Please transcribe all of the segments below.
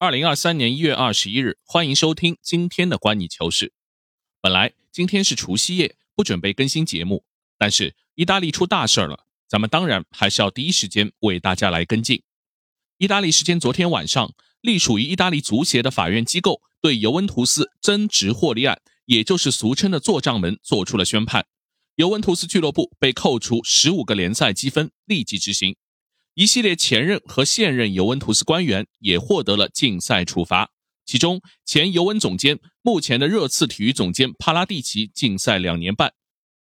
二零二三年一月二十一日，欢迎收听今天的《观你球事》。本来今天是除夕夜，不准备更新节目，但是意大利出大事了，咱们当然还是要第一时间为大家来跟进。意大利时间昨天晚上，隶属于意大利足协的法院机构对尤文图斯增值获利案，也就是俗称的做账门，做出了宣判。尤文图斯俱乐部被扣除十五个联赛积分，立即执行。一系列前任和现任尤文图斯官员也获得了禁赛处罚，其中前尤文总监、目前的热刺体育总监帕拉蒂奇禁赛两年半，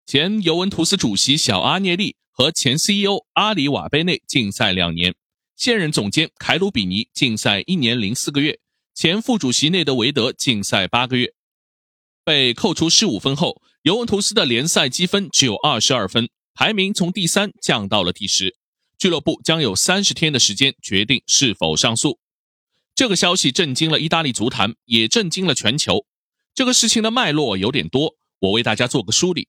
前尤文图斯主席小阿涅利和前 CEO 阿里瓦贝内禁赛两年，现任总监凯鲁比尼禁赛一年零四个月，前副主席内德维德禁赛八个月。被扣除十五分后，尤文图斯的联赛积分只有二十二分，排名从第三降到了第十。俱乐部将有三十天的时间决定是否上诉。这个消息震惊了意大利足坛，也震惊了全球。这个事情的脉络有点多，我为大家做个梳理。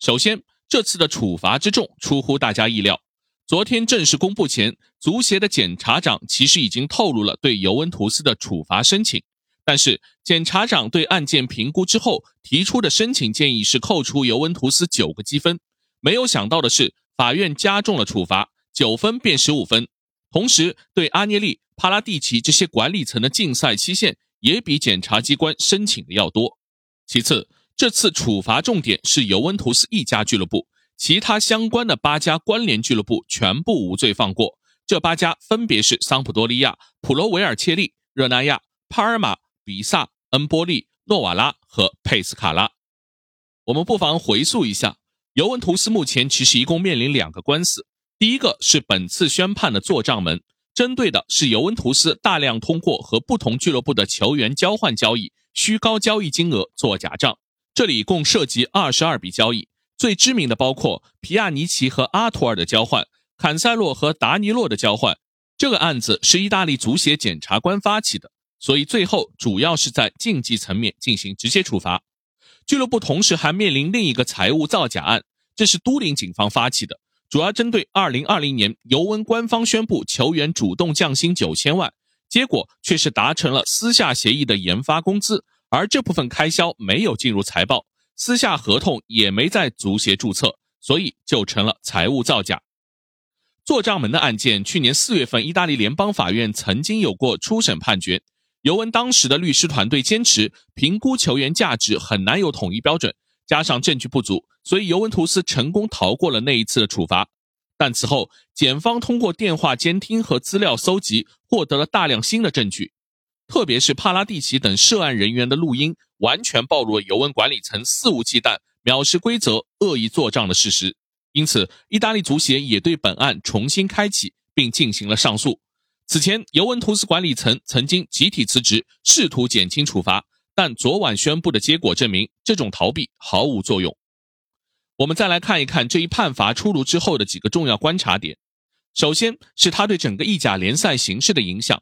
首先，这次的处罚之重出乎大家意料。昨天正式公布前，足协的检察长其实已经透露了对尤文图斯的处罚申请，但是检察长对案件评估之后提出的申请建议是扣除尤文图斯九个积分。没有想到的是，法院加重了处罚。九分变十五分，同时对阿涅利、帕拉蒂奇这些管理层的禁赛期限也比检察机关申请的要多。其次，这次处罚重点是尤文图斯一家俱乐部，其他相关的八家关联俱乐部全部无罪放过。这八家分别是桑普多利亚、普罗维尔切利、热那亚、帕尔马、比萨、恩波利、诺瓦拉和佩斯卡拉。我们不妨回溯一下，尤文图斯目前其实一共面临两个官司。第一个是本次宣判的做账门，针对的是尤文图斯大量通过和不同俱乐部的球员交换交易，虚高交易金额做假账。这里共涉及二十二笔交易，最知名的包括皮亚尼奇和阿图尔的交换，坎塞洛和达尼洛的交换。这个案子是意大利足协检察官发起的，所以最后主要是在竞技层面进行直接处罚。俱乐部同时还面临另一个财务造假案，这是都灵警方发起的。主要针对二零二零年尤文官方宣布球员主动降薪九千万，结果却是达成了私下协议的研发工资，而这部分开销没有进入财报，私下合同也没在足协注册，所以就成了财务造假。做账门的案件，去年四月份意大利联邦法院曾经有过初审判决，尤文当时的律师团队坚持评估球员价值很难有统一标准。加上证据不足，所以尤文图斯成功逃过了那一次的处罚。但此后，检方通过电话监听和资料搜集，获得了大量新的证据，特别是帕拉蒂奇等涉案人员的录音，完全暴露了尤文管理层肆无忌惮、藐视规则、恶意做账的事实。因此，意大利足协也对本案重新开启，并进行了上诉。此前，尤文图斯管理层曾经集体辞职，试图减轻处罚。但昨晚宣布的结果证明，这种逃避毫无作用。我们再来看一看这一判罚出炉之后的几个重要观察点。首先是他对整个意甲联赛形势的影响。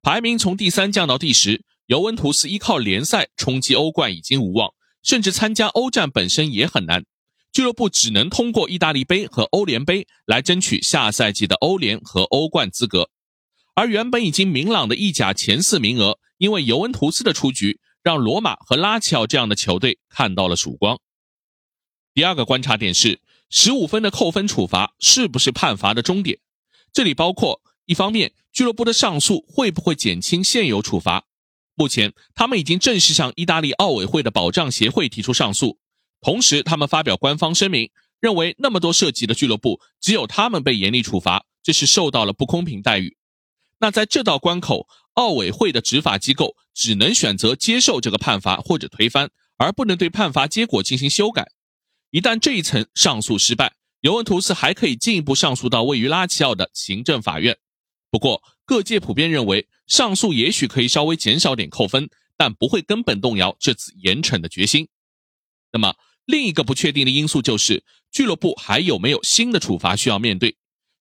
排名从第三降到第十，尤文图斯依靠联赛冲击欧冠已经无望，甚至参加欧战本身也很难。俱乐部只能通过意大利杯和欧联杯来争取下赛季的欧联和欧冠资格。而原本已经明朗的意甲前四名额，因为尤文图斯的出局。让罗马和拉齐奥这样的球队看到了曙光。第二个观察点是，十五分的扣分处罚是不是判罚的终点？这里包括一方面，俱乐部的上诉会不会减轻现有处罚？目前，他们已经正式向意大利奥委会的保障协会提出上诉，同时他们发表官方声明，认为那么多涉及的俱乐部只有他们被严厉处罚，这是受到了不公平待遇。那在这道关口。奥委会的执法机构只能选择接受这个判罚或者推翻，而不能对判罚结果进行修改。一旦这一层上诉失败，尤文图斯还可以进一步上诉到位于拉齐奥的行政法院。不过，各界普遍认为，上诉也许可以稍微减少点扣分，但不会根本动摇这次严惩的决心。那么，另一个不确定的因素就是俱乐部还有没有新的处罚需要面对。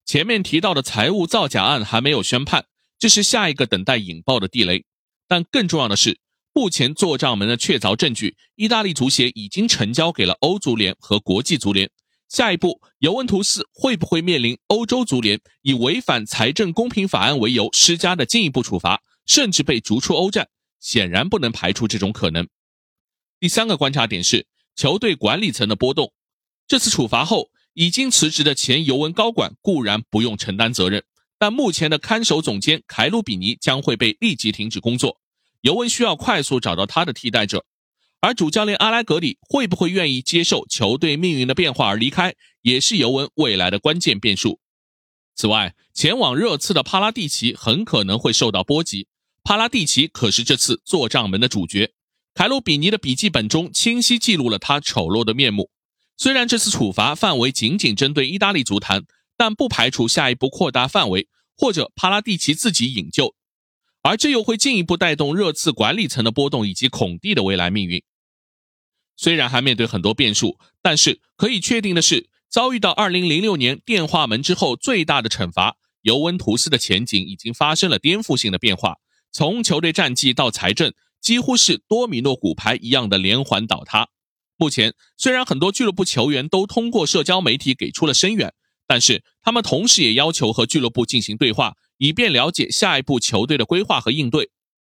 前面提到的财务造假案还没有宣判。这是下一个等待引爆的地雷，但更重要的是，目前做账门的确凿证据，意大利足协已经呈交给了欧足联和国际足联，下一步，尤文图斯会不会面临欧洲足联以违反财政公平法案为由施加的进一步处罚，甚至被逐出欧战？显然不能排除这种可能。第三个观察点是球队管理层的波动。这次处罚后，已经辞职的前尤文高管固然不用承担责任，但目前的看守总监凯鲁比尼将会被立即停止工作。尤文需要快速找到他的替代者。而主教练阿莱格里会不会愿意接受球队命运的变化而离开，也是尤文未来的关键变数。此外，前往热刺的帕拉蒂奇很可能会受到波及。帕拉蒂奇可是这次做账门的主角。凯鲁比尼的笔记本中清晰记录了他丑陋的面目。虽然这次处罚范围仅仅针对意大利足坛，但不排除下一步扩大范围，或者帕拉蒂奇自己引咎，而这又会进一步带动热刺管理层的波动以及孔蒂的未来命运。虽然还面对很多变数，但是可以确定的是，遭遇到2006年电话门之后最大的惩罚，尤文图斯的前景已经发生了颠覆性的变化。从球队战绩到财政，几乎是多米诺骨牌一样的连环倒塌。目前，虽然很多俱乐部球员都通过社交媒体给出了声援，但是他们同时也要求和俱乐部进行对话，以便了解下一步球队的规划和应对。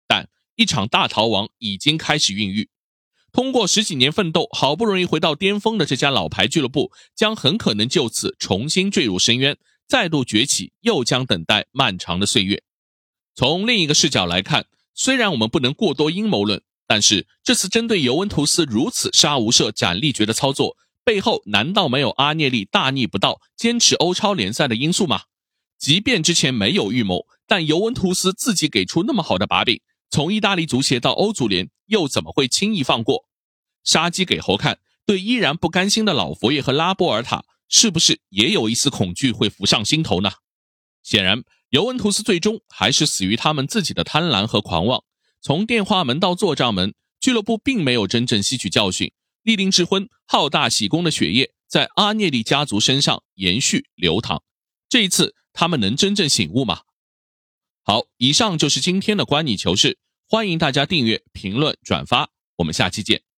但一场大逃亡已经开始孕育。通过十几年奋斗，好不容易回到巅峰的这家老牌俱乐部，将很可能就此重新坠入深渊，再度崛起，又将等待漫长的岁月。从另一个视角来看，虽然我们不能过多阴谋论，但是这次针对尤文图斯如此杀无赦、斩立决的操作，背后难道没有阿涅利大逆不道、坚持欧超联赛的因素吗？即便之前没有预谋，但尤文图斯自己给出那么好的把柄。从意大利足协到欧足联，又怎么会轻易放过？杀鸡给猴看，对依然不甘心的老佛爷和拉波尔塔，是不是也有一丝恐惧会浮上心头呢？显然，尤文图斯最终还是死于他们自己的贪婪和狂妄。从电话门到做账门，俱乐部并没有真正吸取教训，立令智昏、好大喜功的血液在阿涅利家族身上延续流淌。这一次，他们能真正醒悟吗？好，以上就是今天的观你球事，欢迎大家订阅、评论、转发，我们下期见。